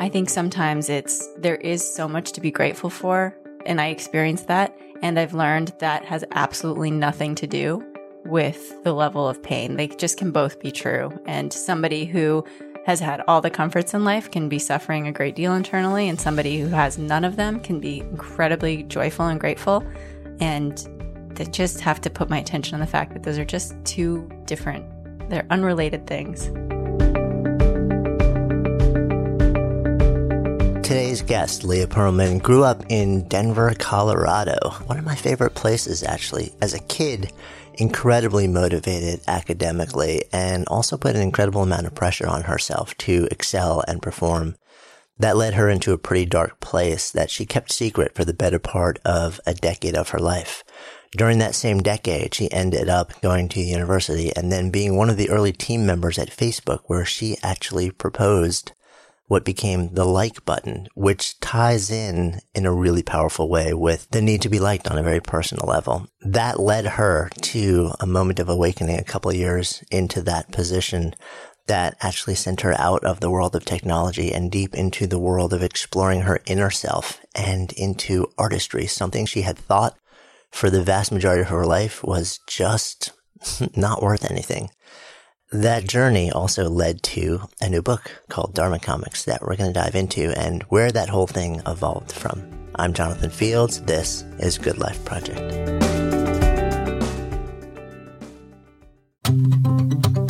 I think sometimes it's there is so much to be grateful for, and I experienced that. And I've learned that has absolutely nothing to do with the level of pain. They just can both be true. And somebody who has had all the comforts in life can be suffering a great deal internally, and somebody who has none of them can be incredibly joyful and grateful. And they just have to put my attention on the fact that those are just two different, they're unrelated things. Today's guest, Leah Pearlman, grew up in Denver, Colorado. One of my favorite places, actually. As a kid, incredibly motivated academically and also put an incredible amount of pressure on herself to excel and perform. That led her into a pretty dark place that she kept secret for the better part of a decade of her life. During that same decade, she ended up going to university and then being one of the early team members at Facebook where she actually proposed what became the like button, which ties in in a really powerful way with the need to be liked on a very personal level. That led her to a moment of awakening a couple years into that position that actually sent her out of the world of technology and deep into the world of exploring her inner self and into artistry, something she had thought for the vast majority of her life was just not worth anything. That journey also led to a new book called Dharma Comics that we're going to dive into and where that whole thing evolved from. I'm Jonathan Fields. This is Good Life Project.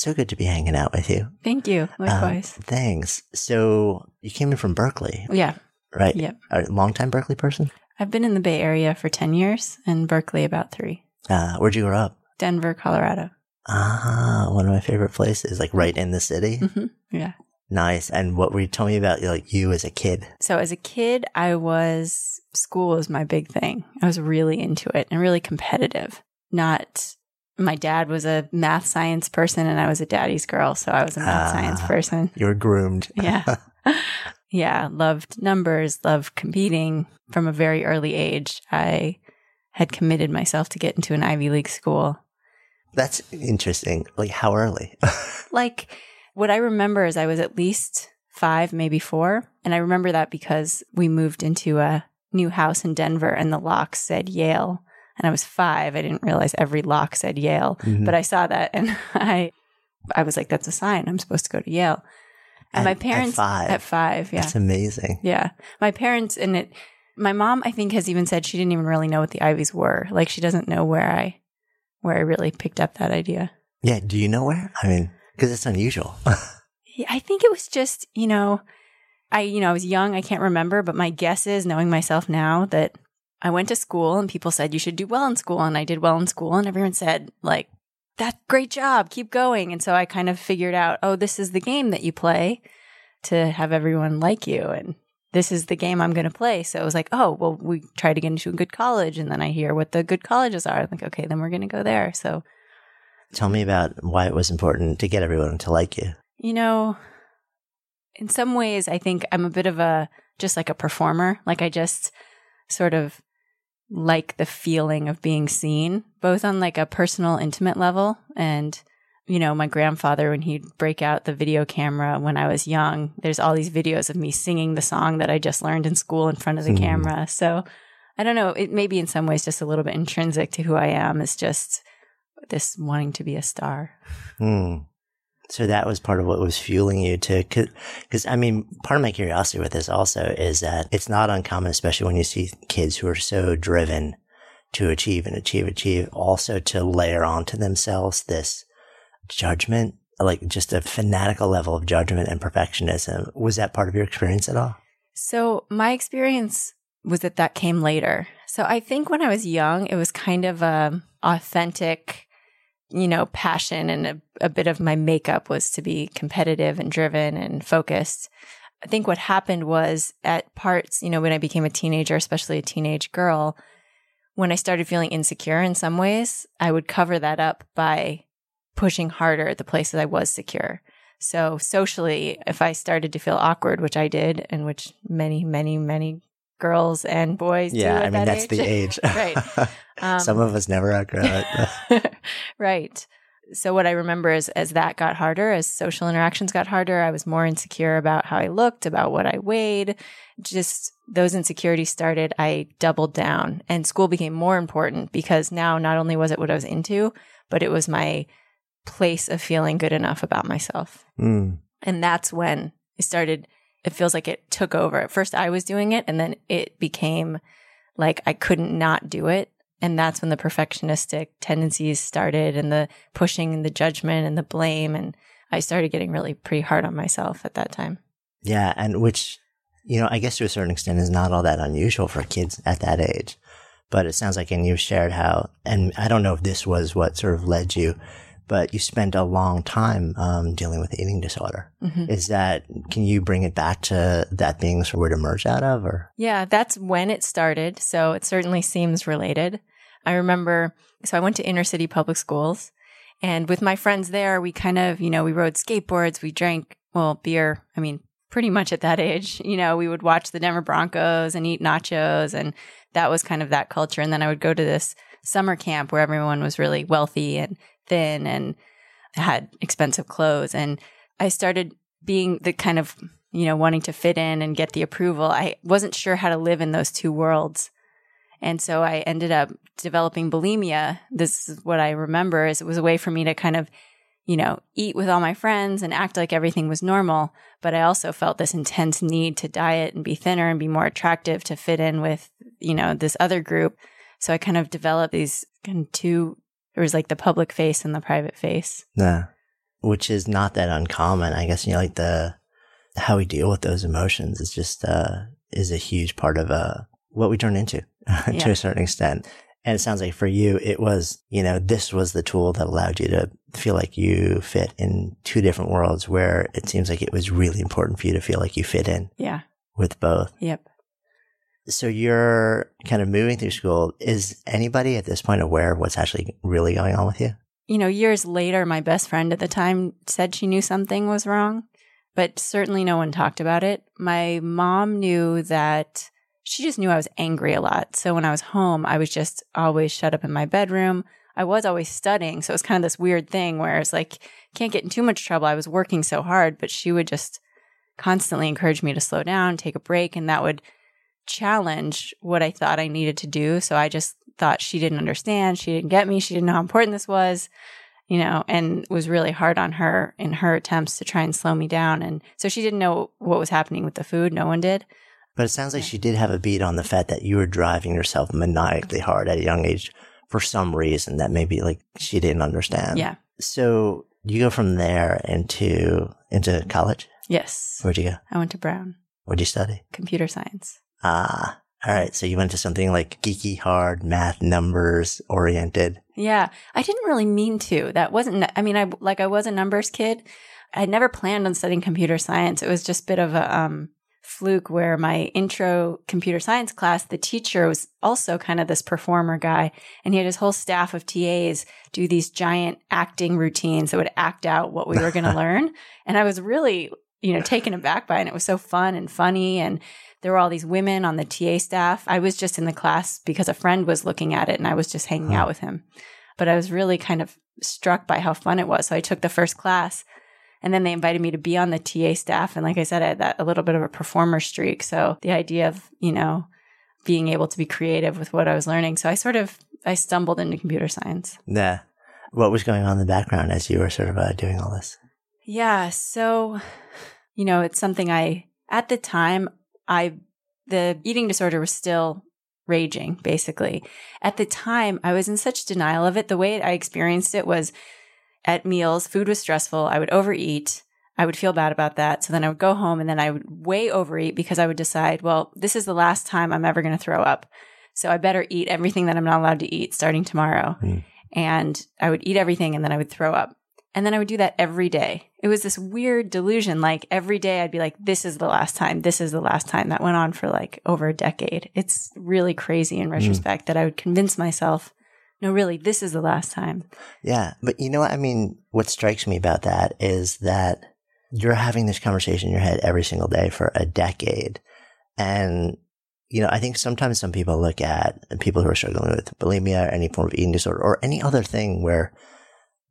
So good to be hanging out with you. Thank you. Likewise. Um, thanks. So you came in from Berkeley, yeah. right? Yep. A longtime Berkeley person? I've been in the Bay Area for 10 years and Berkeley about three. Uh, where'd you grow up? Denver, Colorado. Ah, one of my favorite places, like right in the city. hmm Yeah. Nice. And what were you telling me about like you as a kid? So as a kid, I was, school was my big thing. I was really into it and really competitive. Not, my dad was a math science person and I was a daddy's girl. So I was a math Ah. science person. You were groomed. Yeah. yeah. Loved numbers, loved competing from a very early age. I had committed myself to get into an Ivy League school. That's interesting. Like how early? Like what I remember is I was at least five, maybe four. And I remember that because we moved into a new house in Denver and the lock said Yale. And I was five. I didn't realize every lock said Yale, Mhm. but I saw that and I, I was like, that's a sign. I'm supposed to go to Yale. And my At- at parents five? at five, yeah. That's amazing. Yeah. My parents and it my mom I think has even said she didn't even really know what the Ivies were. Like she doesn't know where I where I really picked up that idea. Yeah. Do you know where? I mean, because it's unusual. Yeah, I think it was just, you know, I you know, I was young, I can't remember, but my guess is knowing myself now that I went to school and people said you should do well in school and I did well in school and everyone said like that's great job, keep going. And so I kind of figured out, oh, this is the game that you play to have everyone like you and this is the game I'm going to play. So it was like, oh, well, we try to get into a good college. And then I hear what the good colleges are. I'm like, okay, then we're going to go there. So, Tell me about why it was important to get everyone to like you. you know, in some ways, I think I'm a bit of a just like a performer. Like I just sort of like the feeling of being seen, both on like a personal, intimate level. And, you know, my grandfather, when he'd break out the video camera when I was young, there's all these videos of me singing the song that I just learned in school in front of the Hmm. camera. So I don't know. It may be in some ways just a little bit intrinsic to who I am. It's just this wanting to be a star. Hmm. So that was part of what was fueling you to, because I mean, part of my curiosity with this also is that it's not uncommon, especially when you see kids who are so driven to achieve and achieve, achieve, also to layer onto themselves this judgment, like just a fanatical level of judgment and perfectionism. Was that part of your experience at all? So my experience was that that came later. So I think when I was young, it was kind of a authentic, you know, passion and a, a bit of my makeup was to be competitive and driven and focused. I think what happened was at parts, you know, when I became a teenager, especially a teenage girl, when I started feeling insecure in some ways, I would cover that up by pushing harder at the places I was secure. So socially, if I started to feel awkward, which I did, and which many, many, many girls and boys yeah, I mean, that that's age. the age. right. Um, Some of us never outgrow it. right. So what I remember is as that got harder, as social interactions got harder, I was more insecure about how I looked, about what I weighed. Just those insecurities started, I doubled down and school became more important because now not only was it what I was into, but it was my place of feeling good enough about myself. Mm. And that's when I started, it feels like it took over. At first I was doing it and then it became like I couldn't not do it. And that's when the perfectionistic tendencies started and the pushing and the judgment and the blame. And I started getting really pretty hard on myself at that time. Yeah. And which, you know, I guess to a certain extent is not all that unusual for kids at that age. But it sounds like, and you've shared how, and I don't know if this was what sort of led you but you spent a long time um, dealing with eating disorder. Mm-hmm. Is that, can you bring it back to that being sort of where it emerged out of or? Yeah, that's when it started. So it certainly seems related. I remember, so I went to inner city public schools and with my friends there, we kind of, you know, we rode skateboards, we drank, well, beer. I mean, pretty much at that age, you know, we would watch the Denver Broncos and eat nachos and that was kind of that culture. And then I would go to this summer camp where everyone was really wealthy and thin and had expensive clothes. And I started being the kind of, you know, wanting to fit in and get the approval. I wasn't sure how to live in those two worlds. And so I ended up developing bulimia. This is what I remember is it was a way for me to kind of, you know, eat with all my friends and act like everything was normal. But I also felt this intense need to diet and be thinner and be more attractive to fit in with, you know, this other group. So I kind of developed these kind of two there was like the public face and the private face. Yeah. Which is not that uncommon. I guess, you know, like the, how we deal with those emotions is just, uh, is a huge part of, uh, what we turn into to Yeah. a certain extent. And it sounds like for you, it was, you know, this was the tool that allowed you to feel like you fit in two different worlds where it seems like it was really important for you to feel like you fit in Yeah. with both. Yep. So you're kind of moving through school. Is anybody at this point aware of what's actually really going on with you? You know, years later, my best friend at the time said she knew something was wrong, but certainly no one talked about it. My mom knew that she just knew I was angry a lot. So when I was home, I was just always shut up in my bedroom. I was always studying. So it was kind of this weird thing where it's like, can't get in too much trouble. I was working so hard, but she would just constantly encourage me to slow down, take a break, and that would challenge what I thought I needed to do. So I just thought she didn't understand. She didn't get me. She didn't know how important this was, you know, and was really hard on her in her attempts to try and slow me down. And so she didn't know what was happening with the food. No one did. But it sounds like she did have a beat on the fact that you were driving yourself maniacally hard at a young age for some reason that maybe like she didn't understand. Yeah. So you go from there into into college. Yes. Where'd you go? I went to Brown, What'd you study? computer science. Ah, all right. So you went to something like geeky, hard, math, numbers oriented. Yeah. I didn't really mean to. That wasn't, I mean, I, like, I was a numbers kid. I never planned on studying computer science. It was just a bit of a, um, fluke where my intro computer science class, the teacher was also kind of this performer guy. And he had his whole staff of TAs do these giant acting routines that would act out what we were going to learn. And I was really, you know, taken aback by it. And it was so fun and funny. And there were all these women on the TA staff. I was just in the class because a friend was looking at it and I was just hanging Huh. out with him. But I was really kind of struck by how fun it was. So I took the first class and then they invited me to be on the TA staff. And like I said, I had that a little bit of a performer streak. So the idea of, you know, being able to be creative with what I was learning. So I sort of, I stumbled into computer science. Yeah. What was going on in the background as you were sort of uh, doing all this? Yeah. So, you know, it's something I, at the time, I, the eating disorder was still raging, basically. At the time, I was in such denial of it. The way I experienced it was at meals, food was stressful. I would overeat. I would feel bad about that. So then I would go home and then I would way overeat because I would decide, well, this is the last time I'm ever going to throw up. So I better eat everything that I'm not allowed to eat starting tomorrow. Mm. And I would eat everything and then I would throw up. And then I would do that every day. It was this weird delusion. Like every day I'd be like, this is the last time. This is the last time. That went on for like over a decade. It's really crazy in hmm. retrospect mm. that I would convince myself, no, really, this is the last time. Yeah. But you know what? I mean, what strikes me about that is that you're having this conversation in your head every single day for a decade. And, you know, I think sometimes some people look at people who are struggling with bulimia or any form of eating disorder or any other thing where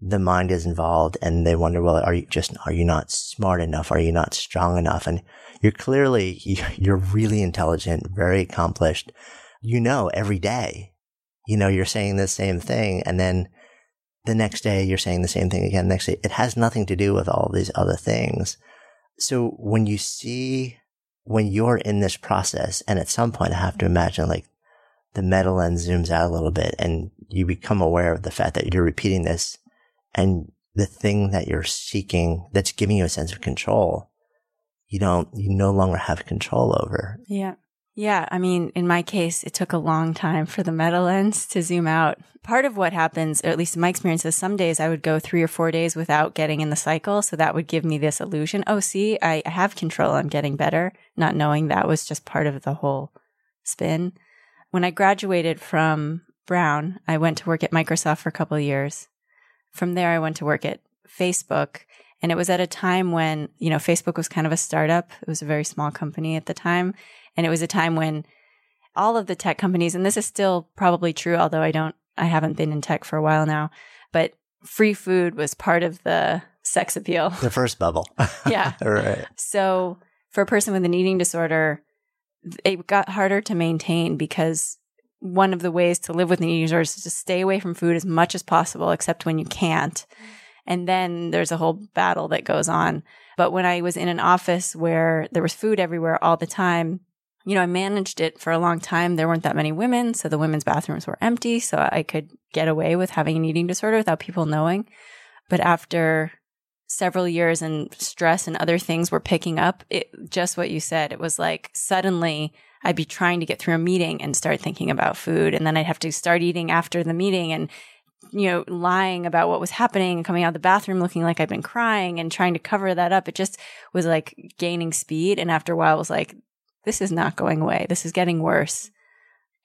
the mind is involved and they wonder, well, are you just, are you not smart enough? Are you not strong enough? And you're clearly, you're really intelligent, very accomplished. You know, every day, you know, you're saying the same thing. And then the next day you're saying the same thing again. next day, it has nothing to do with all these other things. So when you see, when you're in this process and at some point I have to imagine like the meta lens zooms out a little bit and you become aware of the fact that you're repeating this and the thing that you're seeking that's giving you a sense of control, you don't, you no longer have control over. Yeah. Yeah. I mean, in my case, it took a long time for the meta lens to zoom out. Part of what happens, or at least in my experience, is some days I would go three or four days without getting in the cycle. So that would give me this illusion. Oh, see, I have control. I'm getting better, not knowing that was just part of the whole spin. When I graduated from Brown, I went to work at Microsoft for a couple years. From there, I went to work at Facebook. And it was at a time when, you know, Facebook was kind of a startup. It was a very small company at the time. And it was a time when all of the tech companies, and this is still probably true, although I don't, I haven't been in tech for a while now, but free food was part of the sex appeal. The first bubble. yeah. right. So for a person with an eating disorder, it got harder to maintain because one of the ways to live with an eating disorder is to stay away from food as much as possible, except when you can't. And then there's a whole battle that goes on. But when I was in an office where there was food everywhere all the time, you know, I managed it for a long time. There weren't that many women, so the women's bathrooms were empty, so I could get away with having an eating disorder without people knowing. But after several years and stress and other things were picking up, it just what you said, it was like suddenly I'd be trying to get through a meeting and start thinking about food. And then I'd have to start eating after the meeting and, you know, lying about what was happening, and coming out of the bathroom looking like I'd been crying and trying to cover that up. It just was like gaining speed. And after a while, it was like, this is not going away. This is getting worse.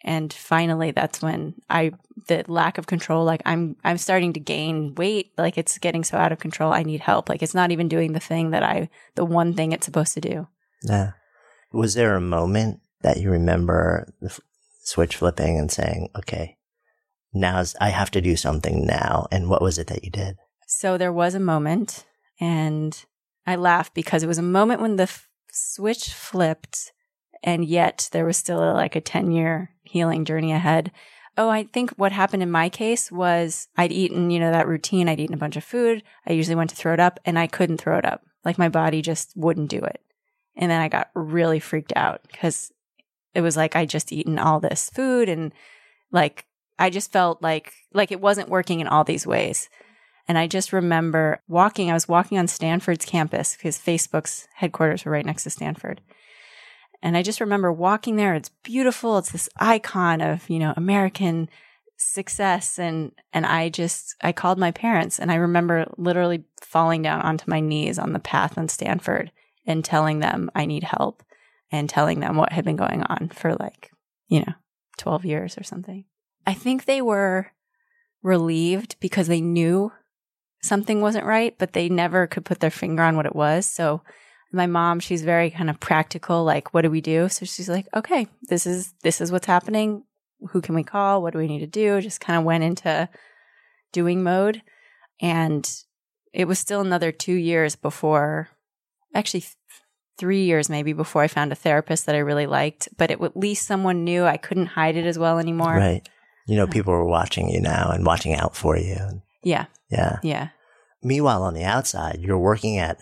And finally, that's when I, the lack of control, like I'm, I'm starting to gain weight. Like it's getting so out of control. I need help. Like it's not even doing the thing that I, the one thing it's supposed to do. Yeah. Was there a moment that you remember the f- switch flipping and saying, okay, now's, I have to do something now. And what was it that you did? So there was a moment and I laughed because it was a moment when the f- switch flipped and yet there was still a, like a 10 year healing journey ahead. Oh, I think what happened in my case was I'd eaten, you know, that routine. I'd eaten a bunch of food. I usually went to throw it up and I couldn't throw it up. Like my body just wouldn't do it. And then I got really freaked out because it was like I just eaten all this food and like I just felt like like it wasn't working in all these ways. And I just remember walking, I was walking on Stanford's campus because Facebook's headquarters were right next to Stanford. And I just remember walking there. It's beautiful. It's this icon of, you know, American success. And, and I just, I called my parents and I remember literally falling down onto my knees on the path on Stanford and telling them I need help and telling them what had been going on for like, you know, 12 years or something. I think they were relieved because they knew something wasn't right, but they never could put their finger on what it was. So my mom, she's very kind of practical, like, what do we do? So she's like, okay, this is, this is what's happening. Who can we call? What do we need to do? Just kind of went into doing mode. And it was still another two years before, actually three years maybe before I found a therapist that I really liked, but it, at least someone knew I couldn't hide it as well anymore. Right. You know, people were watching you now and watching out for you. Yeah. Yeah. Yeah. Meanwhile, on the outside, you're working at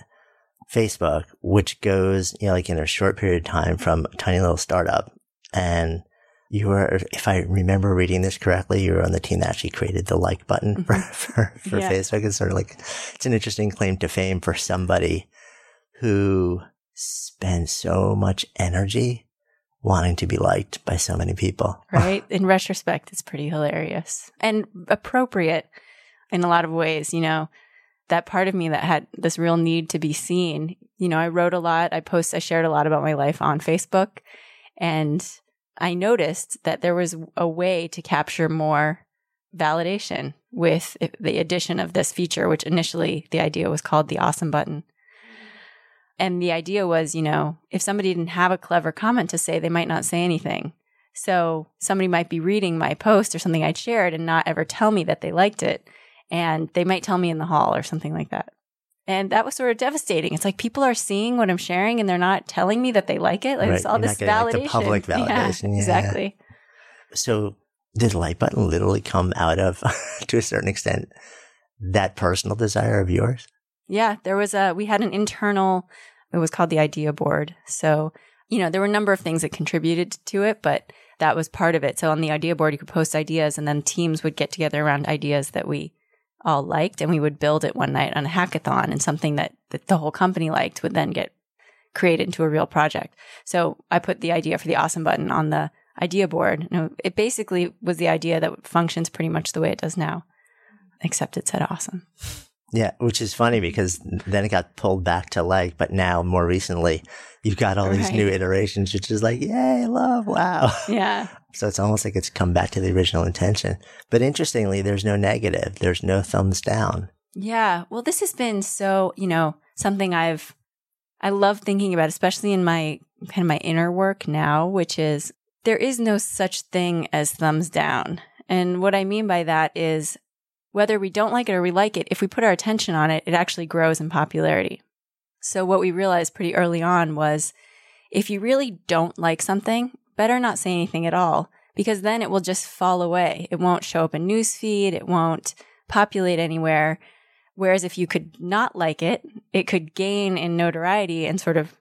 Facebook, which goes, you know, like in a short period of time from a tiny little startup. And you were, if I remember reading this correctly, you were on the team that actually created the like button mm-hmm. for, for, for Yeah. Facebook. It's sort of like, it's an interesting claim to fame for somebody who spends so much energy wanting to be liked by so many people. right? In retrospect, it's pretty hilarious and appropriate in a lot of ways. You know, that part of me that had this real need to be seen. You know, I wrote a lot, I post, I shared a lot about my life on Facebook, and I noticed that there was a way to capture more validation with the addition of this feature, which initially the idea was called the awesome button. And the idea was, you know, if somebody didn't have a clever comment to say, they might not say anything. So somebody might be reading my post or something I'd shared and not ever tell me that they liked it. And they might tell me in the hall or something like that. And that was sort of devastating. It's like people are seeing what I'm sharing and they're not telling me that they like it. Like Right. it's all You're this like, validation. the public Yeah, validation. Yeah. exactly. So did the like button literally come out of, to a certain extent, that personal desire of yours? Yeah, there was a we had an internal it was called the idea board. So, you know, there were a number of things that contributed to it, but that was part of it. So on the idea board you could post ideas and then teams would get together around ideas that we all liked and we would build it one night on a hackathon and something that, that the whole company liked would then get created into a real project. So I put the idea for the awesome button on the idea board. No, it basically was the idea that functions pretty much the way it does now, except it said awesome. Yeah, which is funny because then it got pulled back to like, but now more recently, you've got all these Right. new iterations, which is like, yay, love, wow. Yeah. So it's almost like it's come back to the original intention. But interestingly, there's no negative. There's no thumbs down. Yeah. Well, this has been so, you know, something I've, I love thinking about, especially in my kind of my inner work now, which is there is no such thing as thumbs down. And what I mean by that is whether we don't like it or we like it, if we put our attention on it, it actually grows in popularity. So what we realized pretty early on was if you really don't like something, better not say anything at all because then it will just fall away. It won't show up in newsfeed. It won't populate anywhere. Whereas if you could not like it, it could gain in notoriety and sort of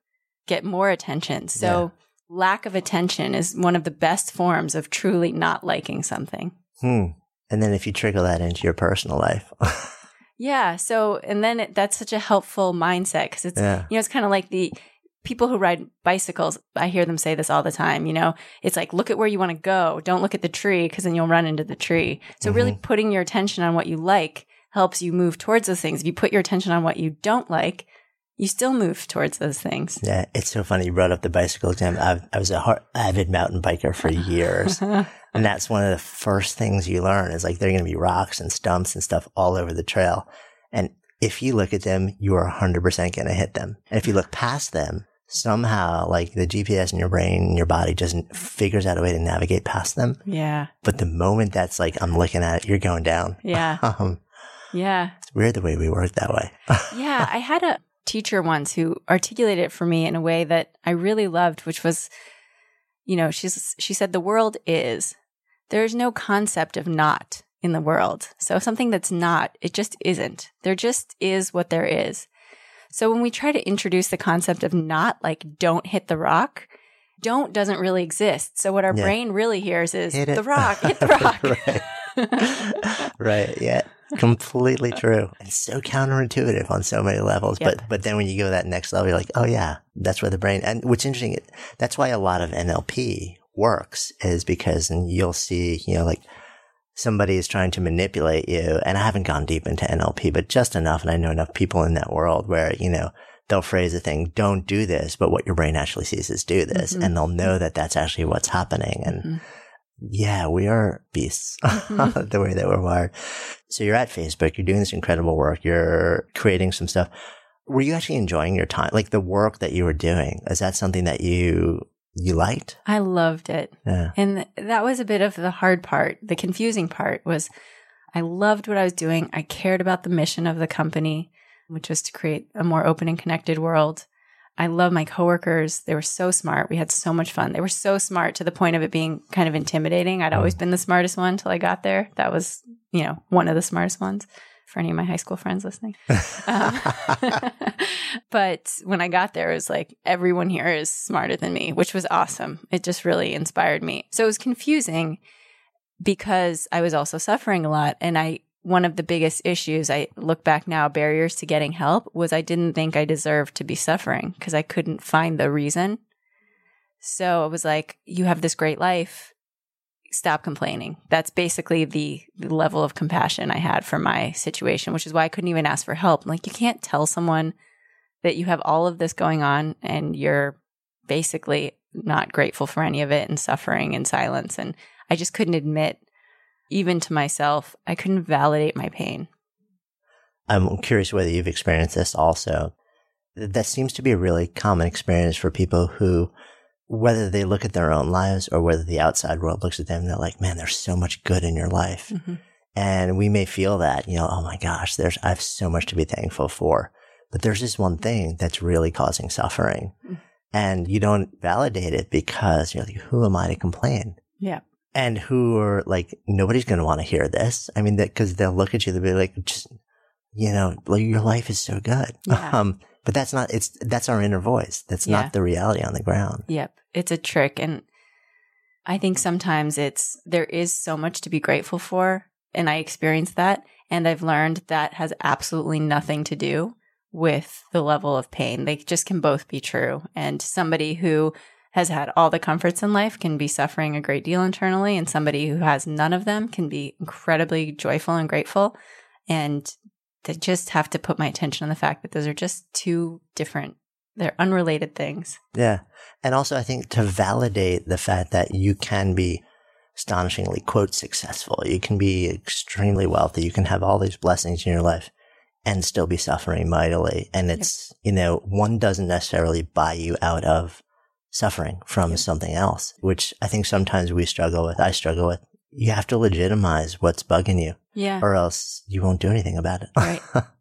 get more attention. So lack of attention is one of the best forms of truly not liking something. Hmm. And then if you trickle that into your personal life, Yeah. So, and then it, that's such a helpful mindset because it's, yeah, you know, it's kind of like the people who ride bicycles. I hear them say this all the time. You know, it's like, look at where you want to go. Don't look at the tree because then you'll run into the tree. So, really mm-hmm. putting your attention on what you like helps you move towards those things. If you put your attention on what you don't like, you still move towards those things. yeah. It's so funny. You brought up the bicycle exam. I, I was a hard, avid mountain biker for years. And that's one of the first things you learn is like there are going to be rocks and stumps and stuff all over the trail. And if you look at them, you are 100% going to hit them. And if you look past them, somehow like the GPS in your brain and your body just figures out a way to navigate past them. yeah. But the moment that's like, I'm looking at it, you're going down. Yeah. Um, Yeah. it's weird the way we work that way. yeah, I had a teacher once who articulated it for me in a way that I really loved, which was, you know, she's she said the world is. There's no concept of not in the world. So something that's not, it just isn't. There just is what there is. So when we try to introduce the concept of not, like don't hit the rock, don't doesn't really exist. So what our Yeah. brain really hears is Hit it. the rock, hit the rock. right. right. Yeah. Completely uh, true. It's so counterintuitive on so many levels. Yep. But but then when you go to that next level, you're like, oh yeah, that's where the brain and what's interesting, that's why a lot of NLP works is because and you'll see, you know, like somebody is trying to manipulate you. And I haven't gone deep into NLP, but just enough. And I know enough people in that world where, you know, they'll phrase a thing, don't do this, but what your brain actually sees is do this. Mhm. And they'll know that that's actually what's happening. And Mhm. yeah, we are beasts Mhm. the way that we're wired. So you're at Facebook, you're doing this incredible work, you're creating some stuff. Were you actually enjoying your time? Like the work that you were doing, is that something that you, you liked? I loved it. Yeah. And that was a bit of the hard part. The confusing part was I loved what I was doing. I cared about the mission of the company, which was to create a more open and connected world. I love my coworkers. They were so smart. We had so much fun. They were so smart to the point of it being kind of intimidating. I'd always mm. been the smartest one till I got there. That was, you know, one of the smartest ones for any of my high school friends listening. um, but when I got there, it was like everyone here is smarter than me, which was awesome. It just really inspired me. So it was confusing because I was also suffering a lot. And I, one of the biggest issues I look back now, barriers to getting help was I didn't think I deserved to be suffering because I couldn't find the reason. So it was like, you have this great life. Stop complaining. That's basically the, level of compassion I had for my situation, which is why I couldn't even ask for help. Like, you can't tell someone that you have all of this going on and you're basically not grateful for any of it and suffering in silence. And I just couldn't admit, even to myself, I couldn't validate my pain. I'm curious whether you've experienced this also. That seems to be a really common experience for people who, whether they look at their own lives or whether the outside world looks at them, they're like, man, there's so much good in your life. Mm-hmm. And we may feel that, you know, oh my gosh, there's, I have so much to be thankful for. But there's this one thing that's really causing suffering. Mm-hmm. And you don't validate it because you're like, who am I to complain? Yeah. And who are like, nobody's going to want to hear this. I mean, that cause they'll look at you, they'll be like, just, you know, like your life is so good. Yeah. Um, but that's not, it's, that's our inner voice. That's yeah. not the reality on the ground. Yep. It's a trick. And I think sometimes it's, there is so much to be grateful for. And I experienced that. And I've learned that has absolutely nothing to do with the level of pain. They just can both be true. And somebody who has had all the comforts in life can be suffering a great deal internally, and somebody who has none of them can be incredibly joyful and grateful. And to just have to put my attention on the fact that those are just two different, they're unrelated things. Yeah. And also, I think to validate the fact that you can be astonishingly, quote, successful, you can be extremely wealthy, you can have all these blessings in your life and still be suffering mightily. And it's, yep. you know, one doesn't necessarily buy you out of suffering from yep. something else, which I think sometimes we struggle with. I struggle with. You have to legitimize what's bugging you. Yeah. Or else you won't do anything about it. Right.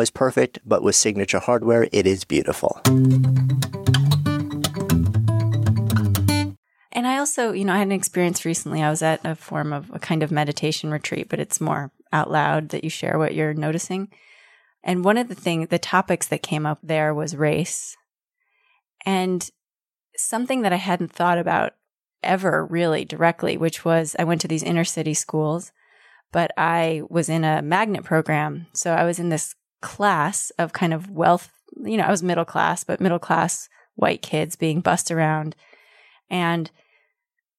always perfect, but with signature hardware, it is beautiful. And I also, you know, I had an experience recently. I was at a form of a kind of meditation retreat, but it's more out loud that you share what you're noticing. And one of the things, the topics that came up there was race and something that I hadn't thought about ever really directly, which was I went to these inner city schools, but I was in a magnet program. So I was in this class of kind of wealth you know, I was middle class, but middle class white kids being bussed around. And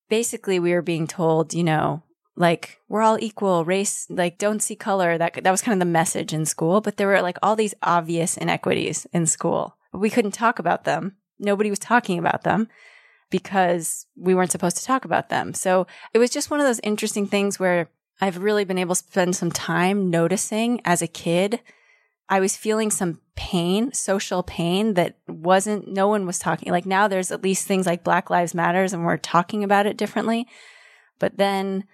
basically we were being told, you know, like we're all equal, race, like don't see color. That that was kind of the message in school, but there were like all these obvious inequities in school. We couldn't talk about them. Nobody was talking about them because we weren't supposed to talk about them. So it was just one of those interesting things where I've really been able to spend some time noticing as a kid I was feeling some pain, social pain that wasn't, no one was talking. Like now there's at least things like Black Lives Matters and we're talking about it differently. But then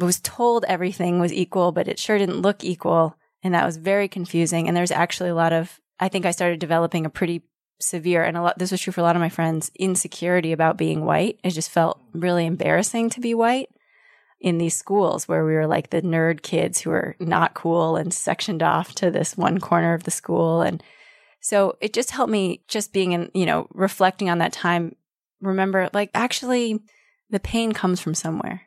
I was told everything was equal, but it sure didn't look equal. And that was very confusing. And there's actually a lot of, I think I started developing a pretty severe, and a lot, this was true for a lot of my friends, insecurity about being white. It just felt really embarrassing to be white in these schools where we were like the nerd kids who were mm-hmm. not cool and sectioned off to this one corner of the school. And so it just helped me just being in, you know, reflecting on that time, remember like actually the pain comes from somewhere,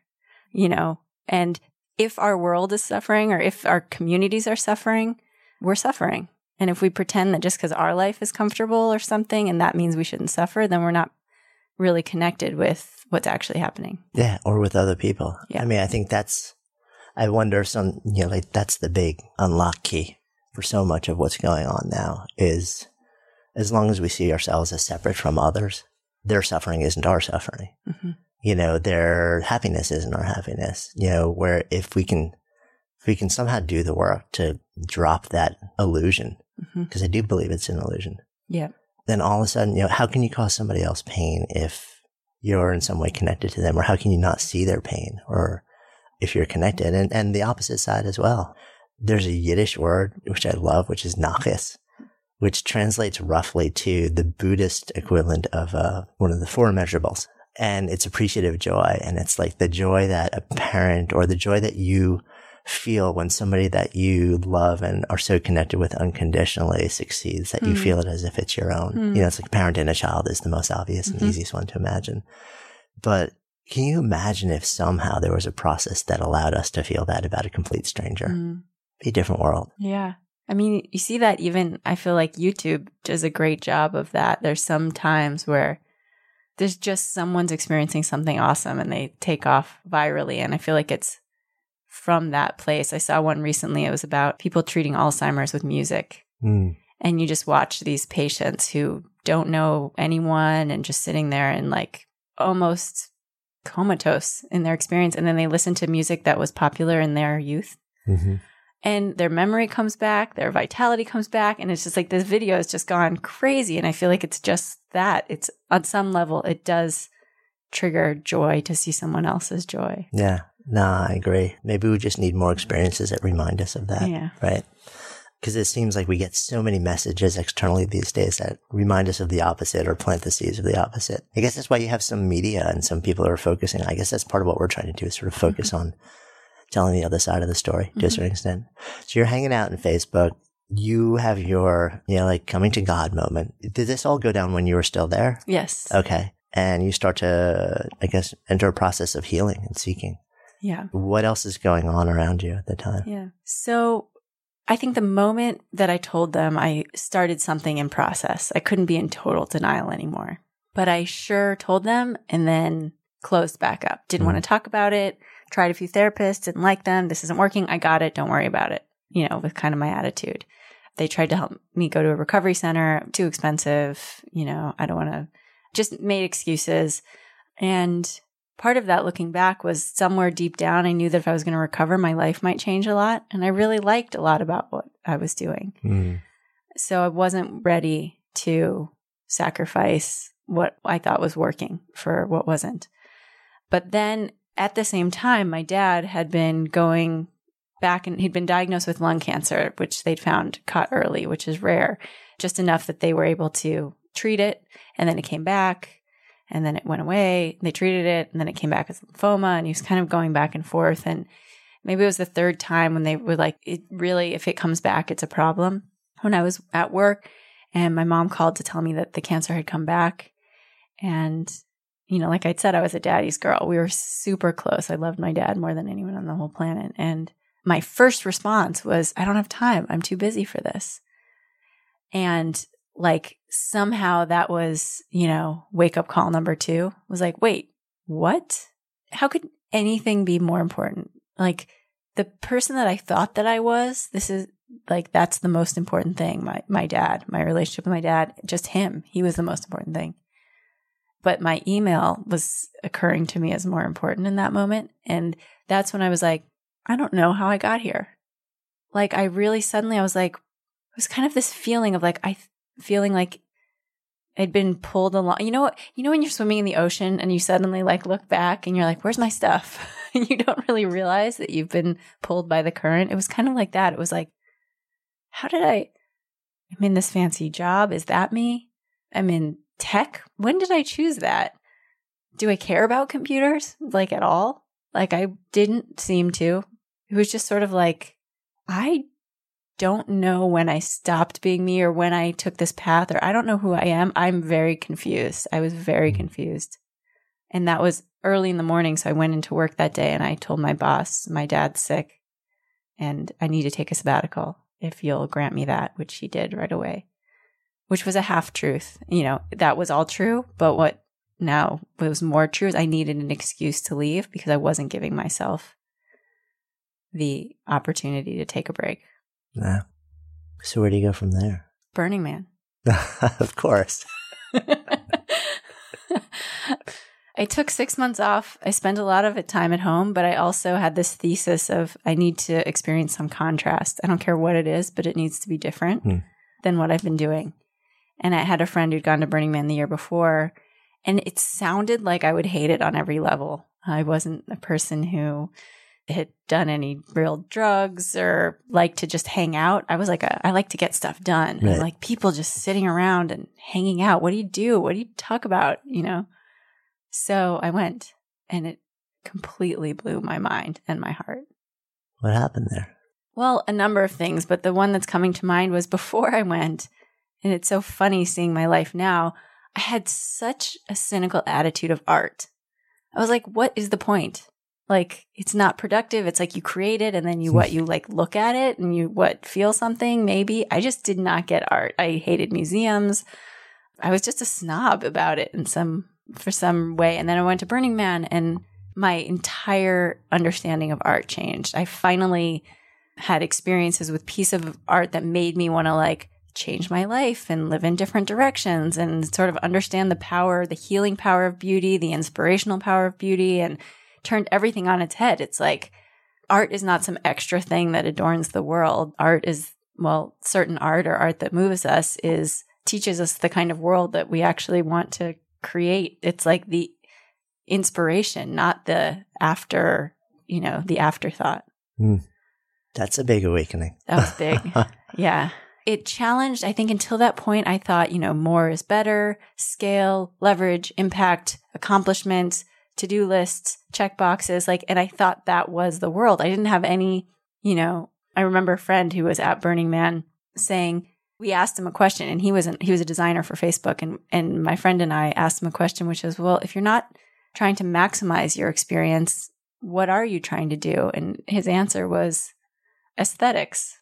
you know, and if our world is suffering or if our communities are suffering, we're suffering. And if we pretend that just because our life is comfortable or something and that means we shouldn't suffer, then we're not really connected with what's actually happening. Yeah, or with other people. Yeah. I mean, I think that's, I wonder some, you know, like that's the big unlock key for so much of what's going on now is as long as we see ourselves as separate from others, their suffering isn't our suffering. Mm-hmm. You know, their happiness isn't our happiness. You know, where if we can, if we can somehow do the work to drop that illusion, Mm-hmm. because I do believe it's an illusion, Yeah. then all of a sudden, you know, how can you cause somebody else pain if you're in some way connected to them? Or how can you not see their pain? Or if you're connected and, and the opposite side as well. There's a Yiddish word, which I love, which is nachis, which translates roughly to the Buddhist equivalent of uh, one of the four immeasurables. And it's appreciative joy. And it's like the joy that a parent or the joy that you feel when somebody that you love and are so connected with unconditionally succeeds that you Mm. feel it as if it's your own. Mm. You know, it's like parenting a child is the most obvious and Mhm. easiest one to imagine. But can you imagine if somehow there was a process that allowed us to feel that about a complete stranger? Mm. Be a different world. Yeah. I mean, you see that even, I feel like YouTube does a great job of that. There's some times where there's just someone's experiencing something awesome and they take off virally. And I feel like it's from that place. I saw one recently. It was about people treating Alzheimer's with music. Mm. And you just watch these patients who don't know anyone and just sitting there and like almost comatose in their experience. And then they listen to music that was popular in their youth hmm and their memory comes back, their vitality comes back, and it's just like this video has just gone crazy. And I feel like it's just that. It's on some level, it does trigger joy to see someone else's joy. Yeah. Nah, I agree. Maybe we just need more experiences that remind us of that. Yeah. Right. Because it seems like we get so many messages externally these days that remind us of the opposite or plant the seeds of the opposite. I guess that's why you have some media and some people are focusing. I guess that's part of what we're trying to do is sort of focus on telling the other side of the story to a Mhm. certain extent. So you're hanging out in Facebook. You have your, you know, like coming to God moment. Did this all go down when you were still there? Yes. Okay. And you start to, I guess, enter a process of healing and seeking. Yeah. What else is going on around you at the time? Yeah. So I think the moment that I told them, I started something in process. I couldn't be in total denial anymore. But I sure told them and then closed back up. Didn't want to mm. talk about it. Tried a few therapists, didn't like them. This isn't working. I got it. Don't worry about it. You know, with kind of my attitude. They tried to help me go to a recovery center. Too expensive. You know, I don't want to, just made excuses. And part of that looking back was somewhere deep down, I knew that if I was going to recover, my life might change a lot. And I really liked a lot about what I was doing. Mm. So I wasn't ready to sacrifice what I thought was working for what wasn't. But then at the same time, my dad had been going back and he'd been diagnosed with lung cancer, which they'd found caught early, which is rare, just enough that they were able to treat it. And then it came back and then it went away. They treated it and then it came back as lymphoma and he was kind of going back and forth. And maybe it was the third time when they were like, it really, if it comes back, it's a problem. When I was at work and my mom called to tell me that the cancer had come back. And, you know, like I said, I was a daddy's girl. We were super close. I loved my dad more than anyone on the whole planet. And my first response was, I don't have time. I'm too busy for this. And like somehow that was, you know, wake up call number two was like, wait, what? How could anything be more important? Like the person that I thought that I was, this is like, that's the most important thing. My, my dad, my relationship with my dad, just him. He was the most important thing. But my email was occurring to me as more important in that moment. And that's when I was like, I don't know how I got here. Like, I really suddenly, I was like, it was kind of this feeling of like, I feeling like I'd been pulled along. You know what? You know when you're swimming in the ocean and you suddenly like look back and you're like, "Where's my stuff?" you don't really realize that you've been pulled by the current. It was kind of like that. It was like, how did I? I'm in this fancy job. Is that me? I'm in tech. When did I choose that? Do I care about computers like at all? Like I didn't seem to. It was just sort of like I don't know when I stopped being me or when I took this path or I don't know who I am. I'm very confused. I was very mm-hmm. confused. And that was early in the morning. So I went into work that day and I told my boss, my dad's sick and I need to take a sabbatical if you'll grant me that, which he did right away, which was a half truth. You know, that was all true. But what now was more true is I needed an excuse to leave because I wasn't giving myself the opportunity to take a break. Yeah. So where do you go from there? Burning Man. of course. I took six months off. I spent a lot of it time at home, but I also had this thesis of I need to experience some contrast. I don't care what it is, but it needs to be different hmm. than what I've been doing. And I had a friend who'd gone to Burning Man the year before, and it sounded like I would hate it on every level. I wasn't a person who had done any real drugs or like to just hang out. I was like, a, I like to get stuff done. Right. like people just sitting around and hanging out. What do you do? What do you talk about? You know? So I went and it completely blew my mind and my heart. What happened there? Well, a number of things, but the one that's coming to mind was before I went, and it's so funny seeing my life now. I had such a cynical attitude of art. I was like, what is the point? Like it's not productive. It's like you create it and then you what you like look at it and you what feel something maybe. I just did not get art. I hated museums. I was just a snob about it in some for some way. And then I went to Burning Man and my entire understanding of art changed. I finally had experiences with piece of art that made me want to like change my life and live in different directions and sort of understand the power, the healing power of beauty, the inspirational power of beauty and turned everything on its head. It's like art is not some extra thing that adorns the world. Art is, well, certain art or art that moves us is teaches us the kind of world that we actually want to create. It's like the inspiration, not the after, you know, the afterthought. Mm. That's a big awakening. That was big. yeah. It challenged, I think until that point, I thought, you know, more is better, scale, leverage, impact, accomplishment, to do lists, check boxes. Like, and I thought that was the world. I didn't have any, you know, I remember a friend who was at Burning Man saying, we asked him a question and he wasn't he was a designer for Facebook and and my friend and I asked him a question which is well if you're not trying to maximize your experience what are you trying to do and his answer was aesthetics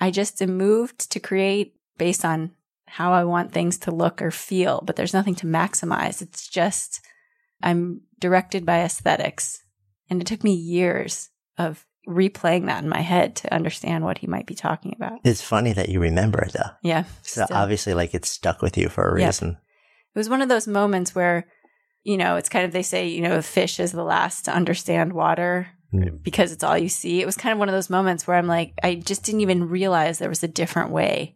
I just am moved to create based on how I want things to look or feel but there's nothing to maximize it's just I'm directed by aesthetics. And it took me years of replaying that in my head to understand what he might be talking about. It's funny that you remember it though. Yeah. So still. obviously like it's stuck with you for a reason. It was one of those moments where, you know, it's kind of they say, you know, a fish is the last to understand water mm. because it's all you see. It was kind of one of those moments where I'm like, I just didn't even realize there was a different way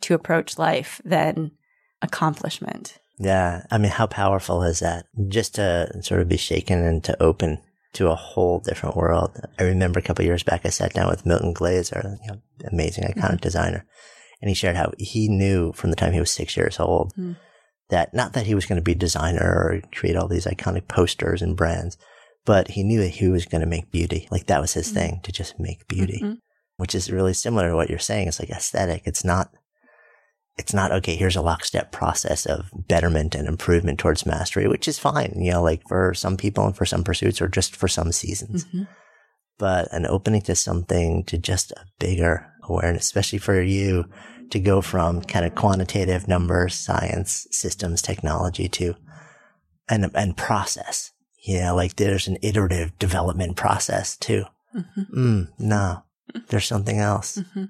to approach life than accomplishment. Yeah. I mean, how powerful is that? Just to sort of be shaken and to open to a whole different world. I remember a couple years back, I sat down with Milton Glaser, you know, amazing iconic mm-hmm. designer, and he shared how he knew from the time he was six years old mm. that not that he was going to be a designer or create all these iconic posters and brands, but he knew that he was going to make beauty. Like that was his mm-hmm. thing to just make beauty, mm-hmm. which is really similar to what you're saying. It's like aesthetic. It's not it's not okay. Here's a lockstep process of betterment and improvement towards mastery, which is fine, you know, like for some people and for some pursuits or just for some seasons. Mm-hmm. But an opening to something to just a bigger awareness, especially for you to go from kind of quantitative numbers, science, systems, technology to and and process. You know, like there's an iterative development process too. Mm-hmm. Mm, no, there's something else. Mm-hmm.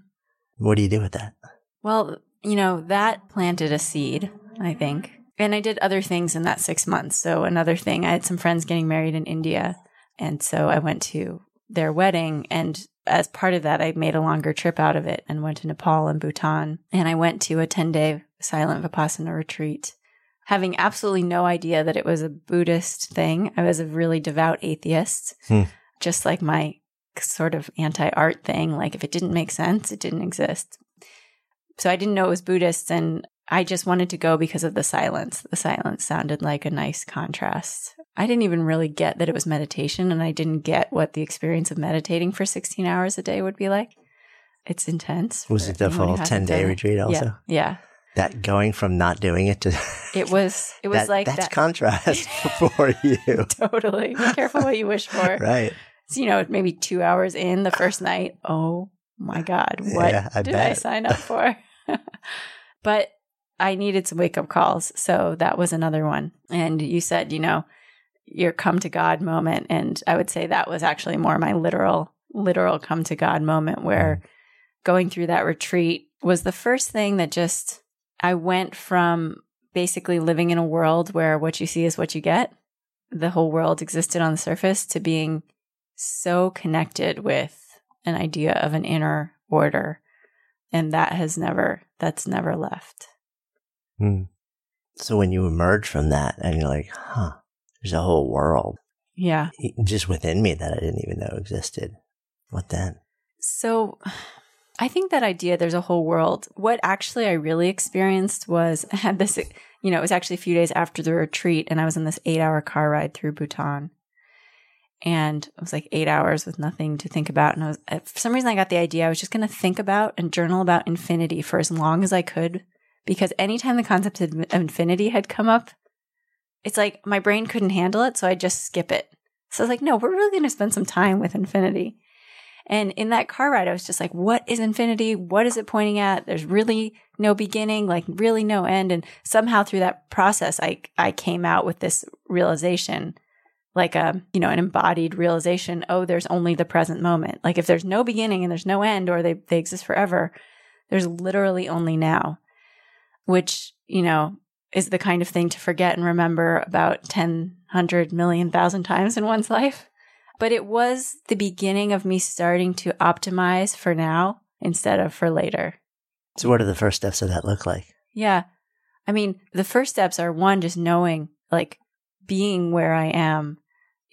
What do you do with that? Well, you know, that planted a seed, I think. And I did other things in that six months. So another thing, I had some friends getting married in India. And so I went to their wedding. And as part of that, I made a longer trip out of it and went to Nepal and Bhutan. And I went to a 10 day silent Vipassana retreat, having absolutely no idea that it was a Buddhist thing. I was a really devout atheist, hmm. just like my sort of anti art thing. Like if it didn't make sense, it didn't exist. So I didn't know it was Buddhist. And I just wanted to go because of the silence. The silence sounded like a nice contrast. I didn't even really get that it was meditation, and I didn't get what the experience of meditating for 16 hours a day would be like. It's intense. Was it the full 10 day retreat also? Yeah. yeah. That going from not doing it to it was it was that, like that's that. contrast for you. totally. Be careful what you wish for. right. So, you know, maybe two hours in the first night. Oh my God, what yeah, I did bet. I sign up for? but I needed some wake up calls. So that was another one. And you said, you know, your come to God moment. And I would say that was actually more my literal, literal come to God moment where mm. going through that retreat was the first thing that just, I went from basically living in a world where what you see is what you get. The whole world existed on the surface to being so connected with an idea of an inner order. And that has never, that's never left. Hmm. So when you emerge from that and you're like, huh, there's a whole world. Yeah. Just within me that I didn't even know existed. What then? So I think that idea, there's a whole world. What actually I really experienced was I had this, you know, it was actually a few days after the retreat and I was in this eight hour car ride through Bhutan. And it was like eight hours with nothing to think about. And I was, uh, for some reason, I got the idea I was just going to think about and journal about infinity for as long as I could because anytime the concept of infinity had come up, it's like my brain couldn't handle it, so I just skip it. So I was like, no, we're really going to spend some time with infinity. And in that car ride, I was just like, what is infinity? What is it pointing at? There's really no beginning, like really no end. And somehow through that process, I, I came out with this realization, like a, you know, an embodied realization. Oh, there's only the present moment. Like if there's no beginning and there's no end or they, they exist forever, there's literally only now which, you know, is the kind of thing to forget and remember about 10, 100 million, thousand times in one's life. But it was the beginning of me starting to optimize for now instead of for later. So, what do the first steps of that look like? Yeah. I mean, the first steps are one, just knowing, like being where I am.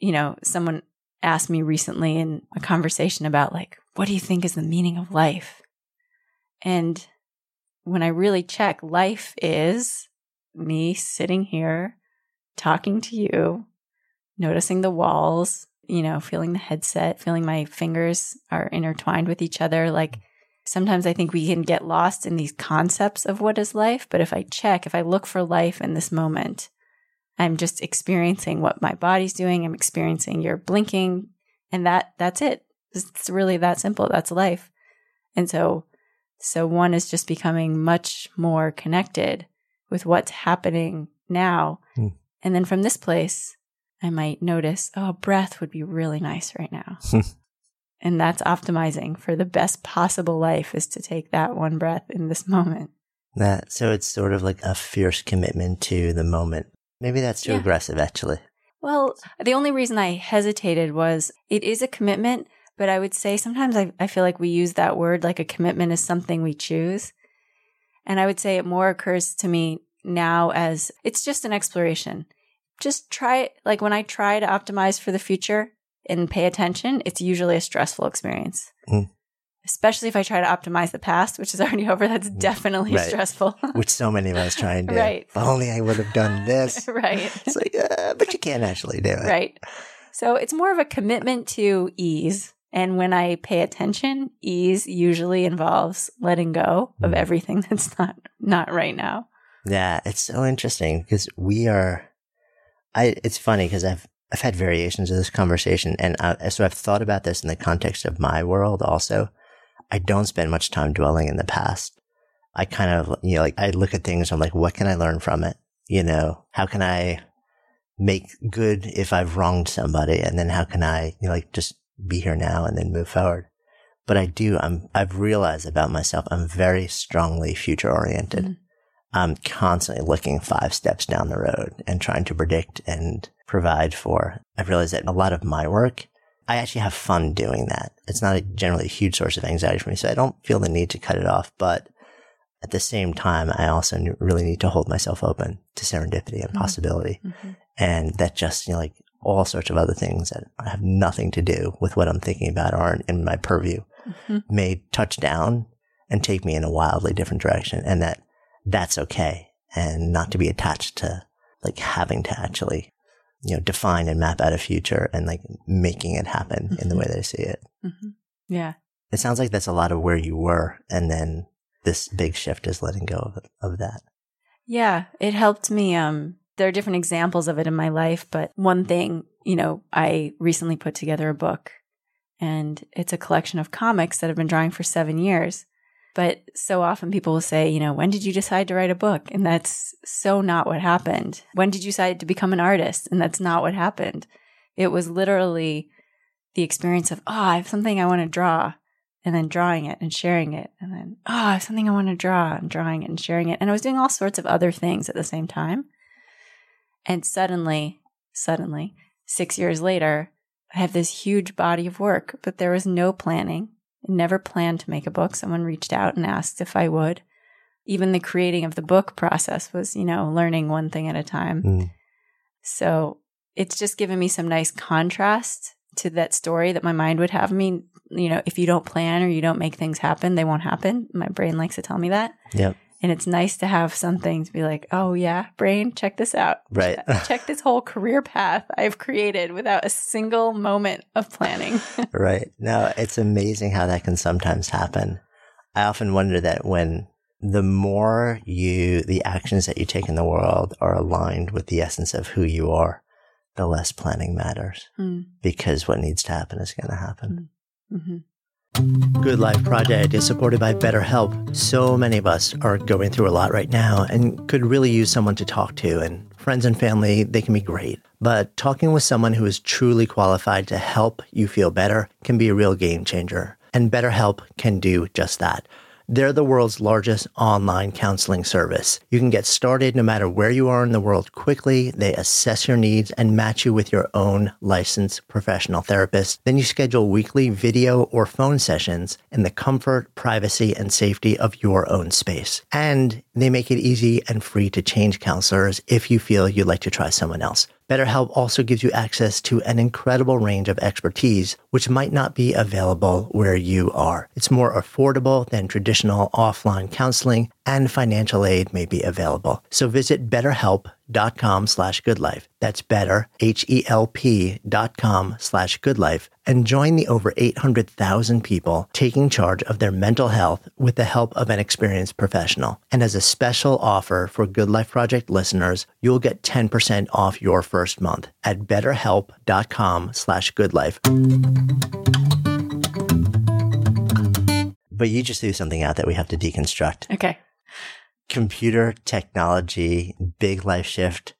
You know, someone asked me recently in a conversation about, like, what do you think is the meaning of life? And when I really check, life is me sitting here talking to you, noticing the walls, you know, feeling the headset, feeling my fingers are intertwined with each other. Like sometimes I think we can get lost in these concepts of what is life. But if I check, if I look for life in this moment, I'm just experiencing what my body's doing. I'm experiencing your blinking and that, that's it. It's really that simple. That's life. And so so one is just becoming much more connected with what's happening now. Mm. And then from this place, I might notice, oh, breath would be really nice right now. and that's optimizing for the best possible life is to take that one breath in this moment. That so it's sort of like a fierce commitment to the moment. Maybe that's too yeah. aggressive actually. Well, the only reason I hesitated was it is a commitment, but I would say sometimes I, I feel like we use that word like a commitment is something we choose. And I would say it more occurs to me now as it's just an exploration. Just try it. Like when I try to optimize for the future and pay attention, it's usually a stressful experience. Mm. Especially if I try to optimize the past, which is already over, that's mm. definitely right. stressful. which so many of us try and do. Right. If only I would have done this. right. It's like, uh, but you can't actually do it. Right. So it's more of a commitment to ease and when I pay attention, ease usually involves letting go of mm. everything that's not not right now. Yeah, it's so interesting because we are. I. It's funny because I've I've had variations of this conversation, and I, so I've thought about this in the context of my world. Also, I don't spend much time dwelling in the past. I kind of, you know, like I look at things, I'm like, what can I learn from it? You know, how can I make good if I've wronged somebody? And then how can I, you know, like just be here now and then move forward? But I do, I'm, I've realized about myself, I'm very strongly future oriented. Mhm. I'm constantly looking five steps down the road and trying to predict and provide for. I've realized that a lot of my work, I actually have fun doing that. It's not a, generally a huge source of anxiety for me. So I don't feel the need to cut it off. But at the same time, I also really need to hold myself open to serendipity and Mhm. possibility. Mhm. And that just, you know, like all sorts of other things that have nothing to do with what I'm thinking about aren't in my purview Mhm. may touch down and take me in a wildly different direction and that that's okay and not to be attached to like having to actually you know define and map out a future and like making it happen in the Mhm. way that I see it. Mhm. Yeah. It sounds like that's a lot of where you were and then this big shift is letting go of, of that. Yeah, it helped me. Um, there are different examples of it in my life, but one thing, you know, I recently put together a book and it's a collection of comics that I've been drawing for seven years. But so often people will say, you know, when did you decide to write a book? And that's so not what happened. When did you decide to become an artist? And that's not what happened. It was literally the experience of, oh, I have something I want to draw and then drawing it and sharing it. And then, oh, I have something I want to draw and drawing it and sharing it. And I was doing all sorts of other things at the same time. And suddenly, suddenly, six years later, I have this huge body of work, but there was no planning. Never planned to make a book. Someone reached out and asked if I would. Even the creating of the book process was, you know, learning one thing at a time. Mm. So it's just given me some nice contrast to that story that my mind would have me. You know, if you don't plan or you don't make things happen, they won't happen. My brain likes to tell me that. Yep. And it's nice to have something to be like, oh, yeah, brain, check this out. Right. check this whole career path I've created without a single moment of planning. right. No, it's amazing how that can sometimes happen. I often wonder that when the more you, the actions that you take in the world are aligned with the essence of who you are, the less planning matters Hmm. because what needs to happen is going to happen. hmm Good Life Project is supported by BetterHelp. So many of us are going through a lot right now and could really use someone to talk to. And friends and family, they can be great. But talking with someone who is truly qualified to help you feel better can be a real game changer. And BetterHelp can do just that. They're the world's largest online counseling service. You can get started no matter where you are in the world quickly. They assess your needs and match you with your own licensed professional therapist. Then you schedule weekly video or phone sessions in the comfort, privacy, and safety of your own space. And they make it easy and free to change counselors if you feel you'd like to try someone else. BetterHelp also gives you access to an incredible range of expertise, which might not be available where you are. It's more affordable than traditional offline counseling, and financial aid may be available. So visit betterhelp.com slash goodlife. That's better, H-E-L-P dot com slash goodlife, and join the over 800,000 people taking charge of their mental health with the help of an experienced professional. And as a special offer for Good Life Project listeners, you'll get 10% off your first month at betterhelp.com slash goodlife. But you just threw something out that we have to deconstruct. Okay. Computer technology, big life shift,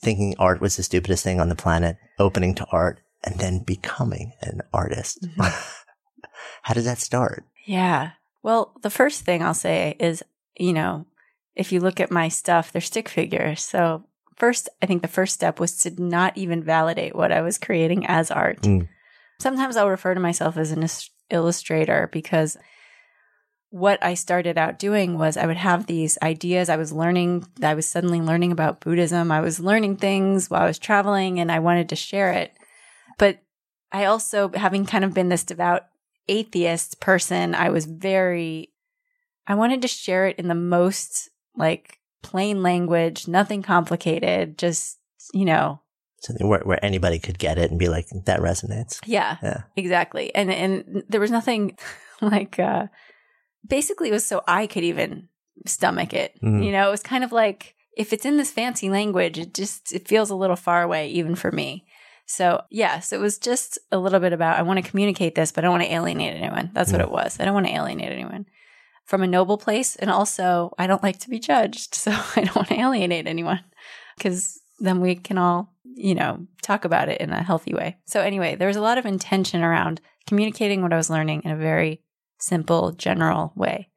thinking art was the stupidest thing on the planet, opening to art, and then becoming an artist. How did that start? Yeah. Well, the first thing I'll say is, you know, if you look at my stuff, they're stick figures. So, first, I think the first step was to not even validate what I was creating as art. Mm. Sometimes I'll refer to myself as an illustrator because what I started out doing was I would have these ideas. I was learning, I was suddenly learning about Buddhism. I was learning things while I was traveling and I wanted to share it. But I also, having kind of been this devout atheist person, I was very, I wanted to share it in the most like plain language, nothing complicated, just, you know, Something where, where anybody could get it and be like, that resonates. yeah, Yeah. exactly. And, and there was nothing like, uh, basically it was so I could even stomach it. Mhm. You know, it was kind of like, if it's in this fancy language, it just, it feels a little far away even for me. So yes, it was just a little bit about I want to communicate this, but I don't want to alienate anyone. That's what it was. I don't want to alienate anyone. from a noble place. And also, I don't like to be judged. So I don't want to alienate anyone because then we can all, you know, talk about it in a healthy way. So, anyway, there was a lot of intention around communicating what I was learning in a very simple, general way.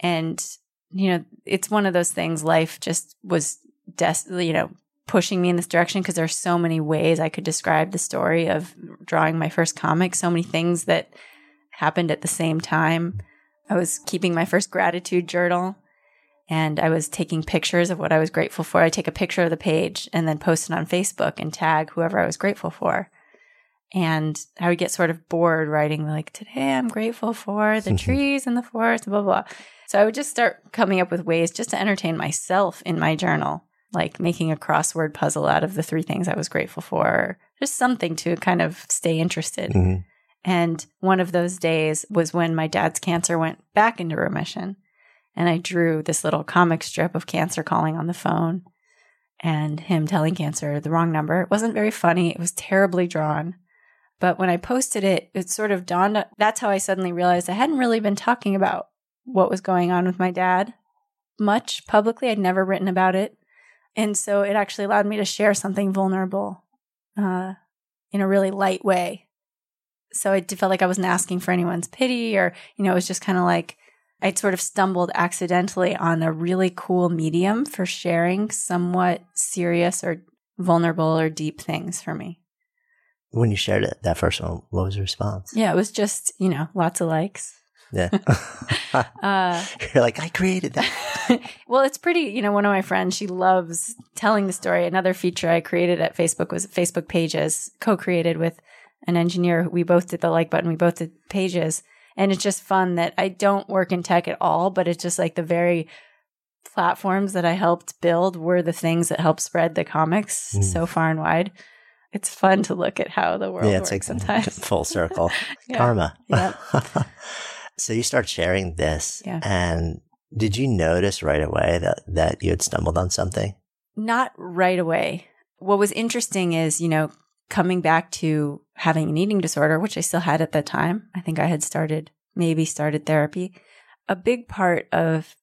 And, you know, it's one of those things, life just was, des- you know, pushing me in this direction because there's so many ways I could describe the story of drawing my first comic, so many things that happened at the same time. I was keeping my first gratitude journal and I was taking pictures of what I was grateful for. I take a picture of the page and then post it on Facebook and tag whoever I was grateful for. And I would get sort of bored writing like, today I'm grateful for the trees in the forest, blah, blah, blah. So I would just start coming up with ways just to entertain myself in my journal, like making a crossword puzzle out of the three things I was grateful for, just something to kind of stay interested. Mhm. And one of those days was when my dad's cancer went back into remission. And I drew this little comic strip of cancer calling on the phone and him telling cancer the wrong number. It wasn't very funny. It was terribly drawn. But when I posted it, it sort of dawned. That's how I suddenly realized I hadn't really been talking about what was going on with my dad much publicly. I'd never written about it. And so it actually allowed me to share something vulnerable uh, in a really light way. So it felt like I wasn't asking for anyone's pity or, you know, it was just kind of like I'd sort of stumbled accidentally on a really cool medium for sharing somewhat serious or vulnerable or deep things for me. When you shared it, that first one, what was the response? Yeah, it was just, you know, lots of likes. Yeah. Uh, You're like, I created that. well, it's pretty, you know, one of my friends, she loves telling the story. Another feature I created at Facebook was Facebook pages, co created with an engineer. We both did the like button, we both did pages. And it's just fun that I don't work in tech at all, but it's just like the very platforms that I helped build were the things that helped spread the comics Mm. so far and wide. It's fun to look at how the world yeah, works it's like sometimes. full circle. Yeah. Karma. Yep. so you start sharing this, Yeah. and did you notice right away that that you had stumbled on something? Not right away. What was interesting is, you know, coming back to having an eating disorder, which I still had at that time. I think I had started, maybe started therapy. A big part of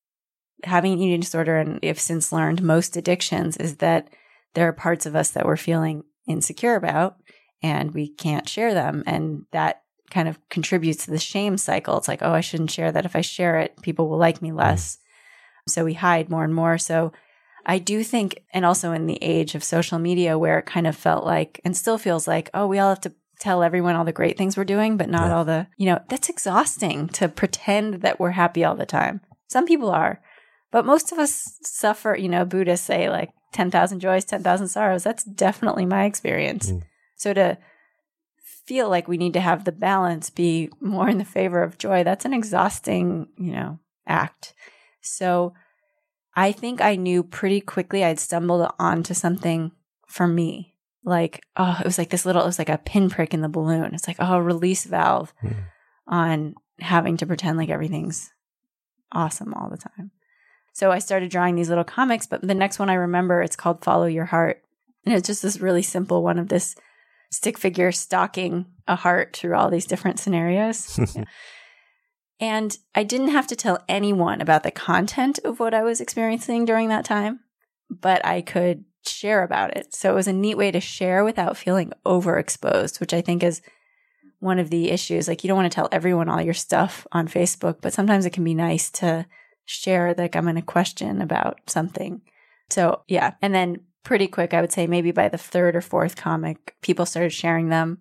having an eating disorder, and have since learned most addictions, is that there are parts of us that we're feeling insecure about and we can't share them. And that kind of contributes to the shame cycle. It's like, oh, I shouldn't share that. If I share it, people will like me mm-hmm. less. So we hide more and more. So I do think, and also in the age of social media where it kind of felt like, and still feels like, oh, we all have to tell everyone all the great things we're doing, but not Yeah. all the, you know, that's exhausting to pretend that we're happy all the time. Some people are, but most of us suffer, you know, Buddhists say like 10,000 joys, 10,000 sorrows. That's definitely my experience. Mm. So to feel like we need to have the balance be more in the favor of joy, that's an exhausting, you know, act. So I think I knew pretty quickly I'd stumbled onto something for me. Like, oh, it was like this little, it was like a pinprick in the balloon. It's like, oh, release valve Hmm. on having to pretend like everything's awesome all the time. So I started drawing these little comics, but the next one I remember, it's called Follow Your Heart. And it's just this really simple one of this stick figure stalking a heart through all these different scenarios. Yeah. And I didn't have to tell anyone about the content of what I was experiencing during that time, but I could share about it. So it was a neat way to share without feeling overexposed, which I think is one of the issues. Like you don't want to tell everyone all your stuff on Facebook, but sometimes it can be nice to share like I'm in a question about something. So yeah. And then pretty quick, I would say maybe by the third or fourth comic, people started sharing them.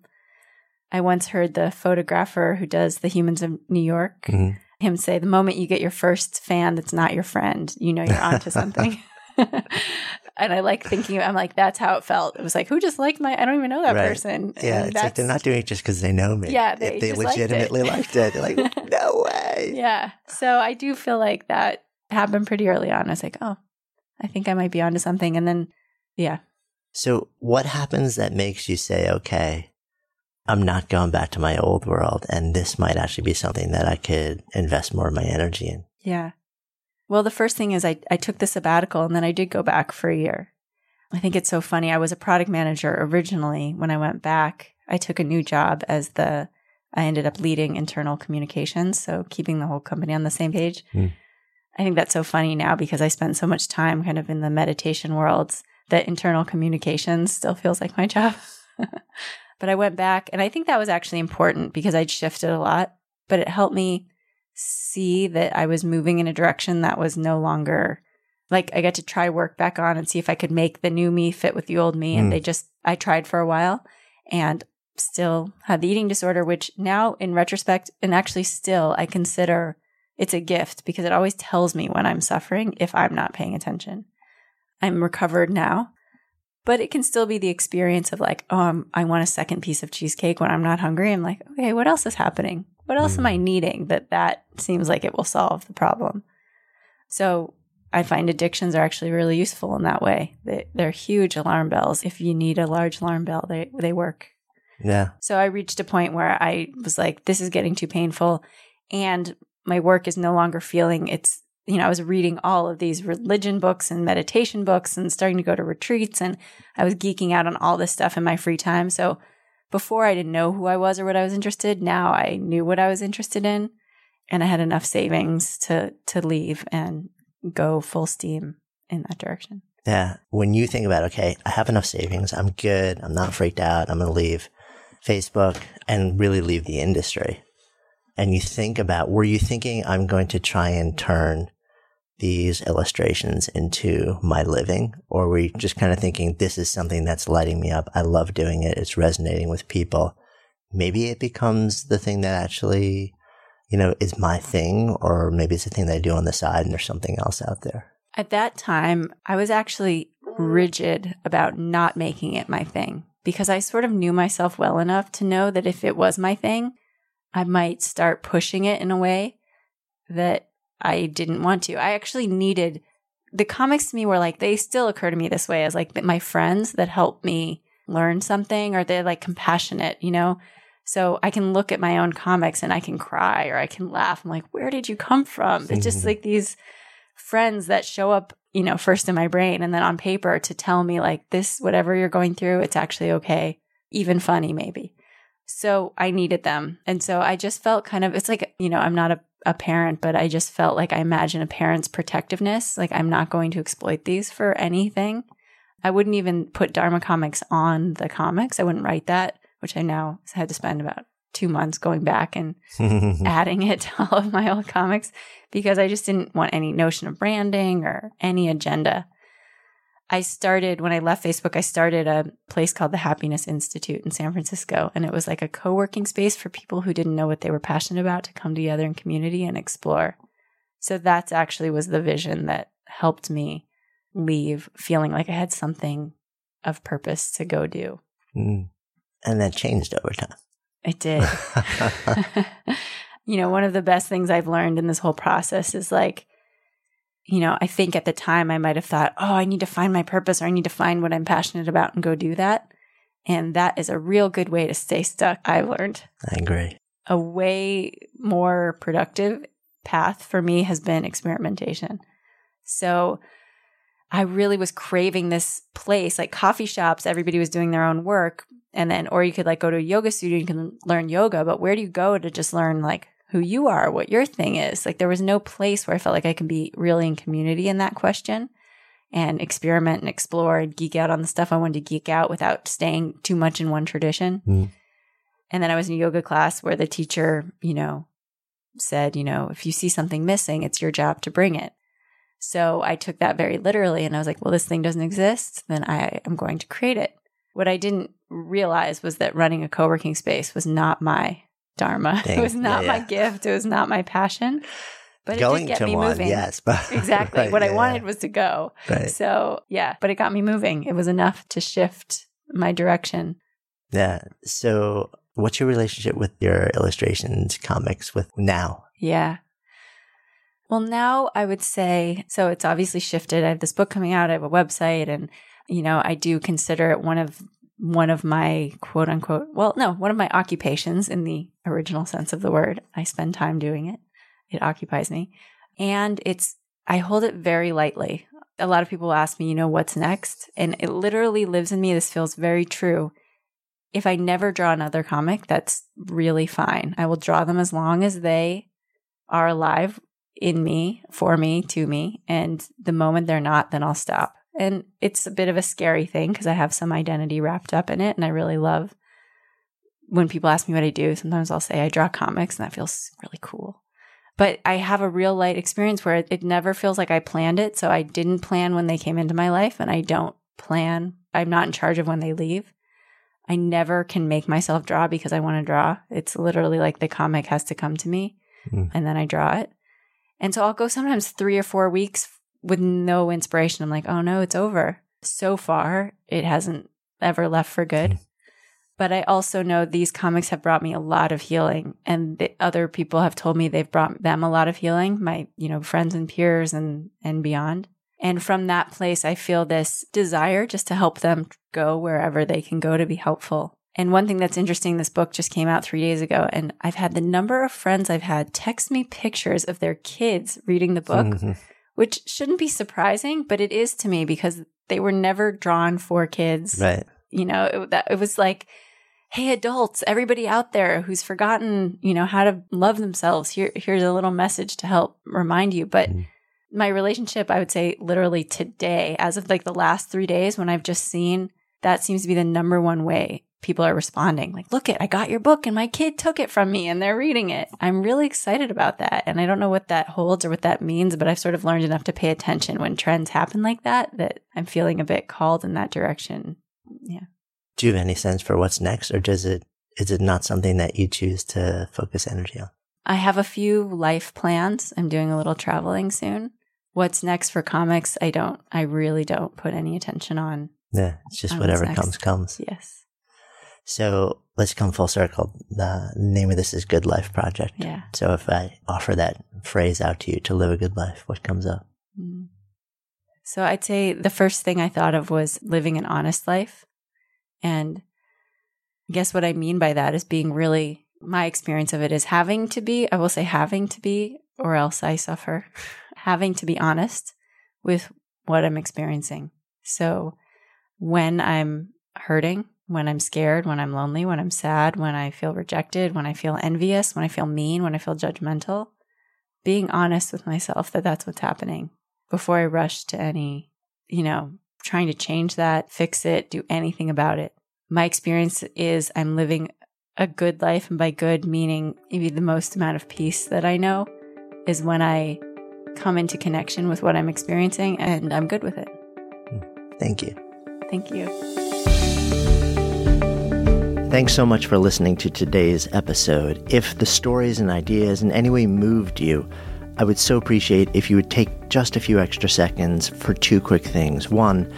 I once heard the photographer who does the Humans of New York Mhm. him say, "The moment you get your first fan that's not your friend, you know you're onto something." and I like thinking, I'm like, that's how it felt. It was like, who just liked my? I don't even know that Right. person. Yeah, And it's like they're not doing it just because they know me. Yeah, If they just liked it. legitimately liked it. They're like, no way. Yeah. So I do feel like that happened pretty early on. I was like, oh, I think I might be onto something. And then, yeah. So, what happens that makes you say, okay, I'm not going back to my old world, and this might actually be something that I could invest more of my energy in? Yeah. Well, the first thing is I, I took the sabbatical and then I did go back for a year. I think it's so funny. I was a product manager originally. When I went back, I took a new job as the I ended up leading internal communications, so keeping the whole company on the same page. Mm. I think that's so funny now because I spent so much time kind of in the meditation worlds that internal communications still feels like my job. but I went back and I think that was actually important because I'd shifted a lot, but it helped me see that I was moving in a direction that was no longer like I got to try work back on and see if I could make the new me fit with the old me. And Mm. they just, I tried for a while and still had the eating disorder, which now in retrospect, and actually still, I consider it's a gift because it always tells me when I'm suffering if I'm not paying attention. I'm recovered now, but it can still be the experience of like, oh, I'm, I want a second piece of cheesecake when I'm not hungry. I'm like, okay, what else is happening? What else am I mm. needing that that seems like it will solve the problem? So I find addictions are actually really useful in that way. They, they're huge alarm bells. If you need a large alarm bell, they, they work. Yeah. So I reached a point where I was like, this is getting too painful. And my work is no longer feeling it's, you know, I was reading all of these religion books and meditation books and starting to go to retreats. And I was geeking out on all this stuff in my free time. So before I didn't know who I was or what I was interested. Now I knew what I was interested in. And I had enough savings to, to leave and go full steam in that direction. Yeah. When you think about, okay, I have enough savings. I'm good. I'm not freaked out. I'm going to leave Facebook and really leave the industry. And you think about, were you thinking I'm going to try and turn these illustrations into my living? Or were you just kind of thinking, this is something that's lighting me up? I love doing it. It's resonating with people. Maybe it becomes the thing that actually, you know, is my thing, or maybe it's a thing that I do on the side and there's something else out there. At that time, I was actually rigid about not making it my thing because I sort of knew myself well enough to know that if it was my thing, I might start pushing it in a way that I didn't want to. I actually needed the comics to me were like, they still occur to me this way as like my friends that help me learn something or they're like compassionate, you know? So I can look at my own comics and I can cry or I can laugh. I'm like, where did you come from? It's just mm-hmm. like these friends that show up, you know, first in my brain and then on paper to tell me like this, whatever you're going through, it's actually okay. Even funny, maybe. So I needed them. And so I just felt kind of, it's like, you know, I'm not a, a parent, but I just felt like I imagine a parent's protectiveness. Like I'm not going to exploit these for anything. I wouldn't even put Dharma comics on the comics. I wouldn't write that, which I now had to spend about two months going back and adding it to all of my old comics because I just didn't want any notion of branding or any agenda. I started when I left Facebook, I started a place called the Happiness Institute in San Francisco. And it was like a co working space for people who didn't know what they were passionate about to come together in community and explore. So that's actually was the vision that helped me leave feeling like I had something of purpose to go do. Mm. And that changed over time. It did. you know, one of the best things I've learned in this whole process is like, you know, I think at the time I might have thought, oh, I need to find my purpose or I need to find what I'm passionate about and go do that. And that is a real good way to stay stuck, I've learned. I agree. A way more productive path for me has been experimentation. So I really was craving this place, like coffee shops, everybody was doing their own work. And then, or you could like go to a yoga studio, you can learn yoga, but where do you go to just learn like who you are, what your thing is? Like there was no place where I felt like I can be really in community in that question and experiment and explore and geek out on the stuff I wanted to geek out without staying too much in one tradition. Mm. And then I was in a yoga class where the teacher, you know, said, you know, if you see something missing, it's your job to bring it. So I took that very literally and I was like, well, this thing doesn't exist, then I am going to create it. What I didn't realize was that running a co working space was not my dharma. It was not Yeah, my gift. It was not my passion. But Going it did get to me one, moving. yes, but Exactly. right, what I yeah, wanted was to go. right. So yeah, but it got me moving. It was enough to shift my direction. Yeah. So, what's your relationship with your illustrations, comics, with now? Yeah. Well, now I would say so. It's obviously shifted. I have this book coming out. I have a website, and you know, I do consider it one of one of my quote unquote. Well, no, one of my occupations in the original sense of the word. I spend time doing it. It occupies me, and it's I hold it very lightly. A lot of people ask me, you know, what's next, and it literally lives in me. This feels very true. if I never draw another comic, that's really fine. I will draw them as long as they are alive in me, for me, to me. And the moment they're not, then I'll stop. And it's a bit of a scary thing because I have some identity wrapped up in it. And I really love when people ask me what I do. Sometimes I'll say I draw comics and that feels really cool. But I have a real light experience where it, it never feels like I planned it. So I didn't plan when they came into my life and I don't plan. I'm not in charge of when they leave. I never can make myself draw because I want to draw. It's literally like the comic has to come to me mm. and then I draw it. And so I'll go sometimes three or four weeks with no inspiration. I'm like, oh no, it's over. So far, it hasn't ever left for good. But I also know these comics have brought me a lot of healing and the other people have told me they've brought them a lot of healing, my, you know, friends and peers and and beyond. And from that place, I feel this desire just to help them go wherever they can go to be helpful. And one thing that's interesting, this book just came out three days ago, and I've had the number of friends I've had text me pictures of their kids reading the book, mm-hmm. Which shouldn't be surprising, but it is to me because they were never drawn for kids. Right. You know, it, that, it was like, hey, adults, everybody out there who's forgotten, you know, how to love themselves, here, here's a little message to help remind you. But mm my relationship, I would say literally today, as of like the last three days when I've just seen that seems to be the number one way people are responding. Like, look it, I got your book and my kid took it from me and they're reading it. I'm really excited about that. And I don't know what that holds or what that means, but I've sort of learned enough to pay attention when trends happen like that, that I'm feeling a bit called in that direction. Yeah. Do you have any sense for what's next or does it, is it not something that you choose to focus energy on? I have a few life plans. I'm doing a little traveling soon what's next for comics, I don't, I really don't put any attention on. Yeah, it's just whatever comes, comes. Yes. So let's come full circle. The name of this is Good Life Project. Yeah. So if I offer that phrase out to you to live a good life, what comes up? Mm. So I'd say the first thing I thought of was living an honest life. And I guess what I mean by that is being really, my experience of it is having to be, I will say having to be, or else I suffer. having to be honest with what I'm experiencing. So when I'm hurting, when I'm scared, when I'm lonely, when I'm sad, when I feel rejected, when I feel envious, when I feel mean, when I feel judgmental, being honest with myself that that's what's happening before I rush to any, you know, trying to change that, fix it, do anything about it. My experience is I'm living a good life. And by good, meaning maybe the most amount of peace that I know is when I come into connection with what I'm experiencing, and I'm good with it. Thank you. Thank you. Thanks so much for listening to today's episode. If the stories and ideas in any way moved you, I would so appreciate if you would take just a few extra seconds for two quick things. One,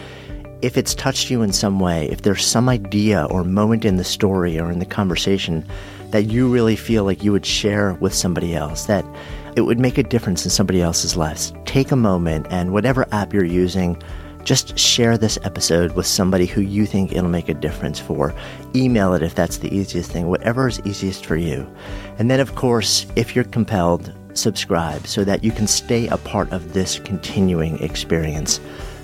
if it's touched you in some way, if there's some idea or moment in the story or in the conversation that you really feel like you would share with somebody else, that it would make a difference in somebody else's lives. Take a moment and whatever app you're using, just share this episode with somebody who you think it'll make a difference for. Email it if that's the easiest thing, whatever is easiest for you. And then, of course, if you're compelled, subscribe so that you can stay a part of this continuing experience.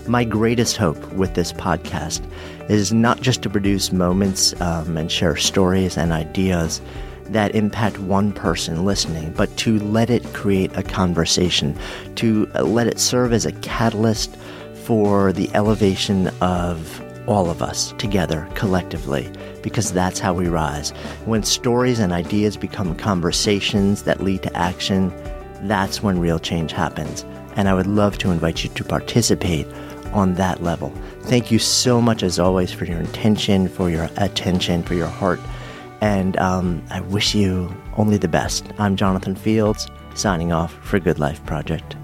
My greatest hope with this podcast is not just to produce moments um, and share stories and ideas that impact one person listening, but to let it create a conversation, to let it serve as a catalyst for the elevation of all of us together collectively, because that's how we rise. When stories and ideas become conversations that lead to action, that's when real change happens. And I would love to invite you to participate on that level. Thank you so much, as always, for your intention, for your attention, for your heart and um, I wish you only the best. I'm Jonathan Fields, signing off for Good Life Project.